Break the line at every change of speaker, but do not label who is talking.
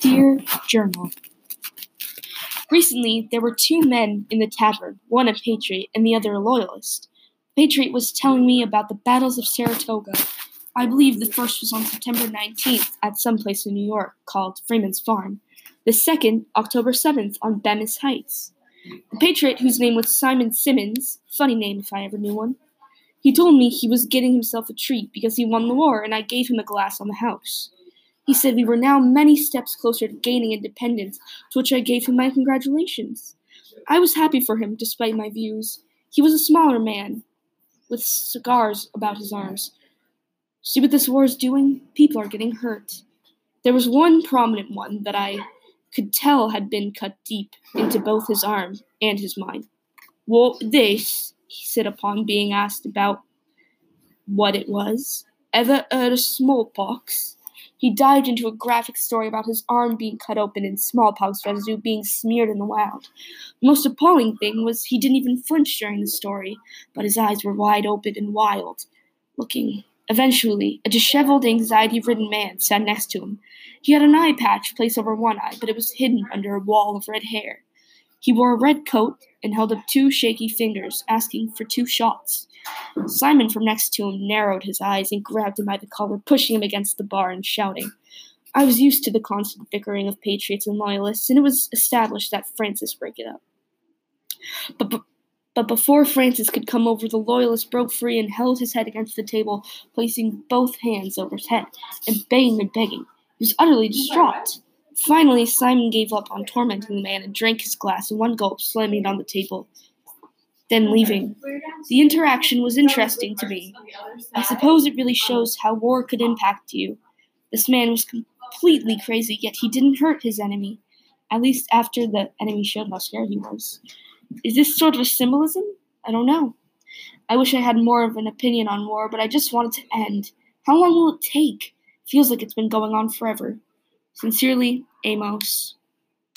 Dear Journal, Recently, there were two men in the tavern, one a patriot and the other a loyalist. The patriot was telling me about the battles of Saratoga. I believe the first was on September 19th at some place in New York called Freeman's Farm. The second, October 7th, on Bemis Heights. The patriot, whose name was Simon Simmons, funny name if I ever knew one, he told me he was getting himself a treat because he won the war, and I gave him a glass on the house. He said we were now many steps closer to gaining independence, to which I gave him my congratulations. I was happy for him, despite my views. He was a smaller man, with cigars about his arms. See what this war is doing? People are getting hurt. There was one prominent one that I could tell had been cut deep into both his arm and his mind. What this? he said upon being asked about what it was. Ever heard of smallpox? He dived into a graphic story about his arm being cut open and smallpox residue being smeared in the wild. The most appalling thing was he didn't even flinch during the story, but his eyes were wide open and wild, looking. Eventually, a disheveled, anxiety ridden man sat next to him. He had an eye patch placed over one eye, but it was hidden under a wall of red hair. He wore a red coat and held up two shaky fingers, asking for two shots. Simon from next to him narrowed his eyes and grabbed him by the collar, pushing him against the bar and shouting. I was used to the constant bickering of patriots and loyalists, and it was established that Francis break it up. But, but, but before Francis could come over, the loyalist broke free and held his head against the table, placing both hands over his head and begging and begging. He was utterly distraught. Finally, Simon gave up on tormenting the man and drank his glass in one gulp, slamming it on the table then leaving. The interaction was interesting to me. I suppose it really shows how war could impact you. This man was completely crazy, yet he didn't hurt his enemy, at least after the enemy showed how scared he was. Is this sort of a symbolism? I don't know. I wish I had more of an opinion on war, but I just want it to end. How long will it take? Feels like it's been going on forever. Sincerely, Amos.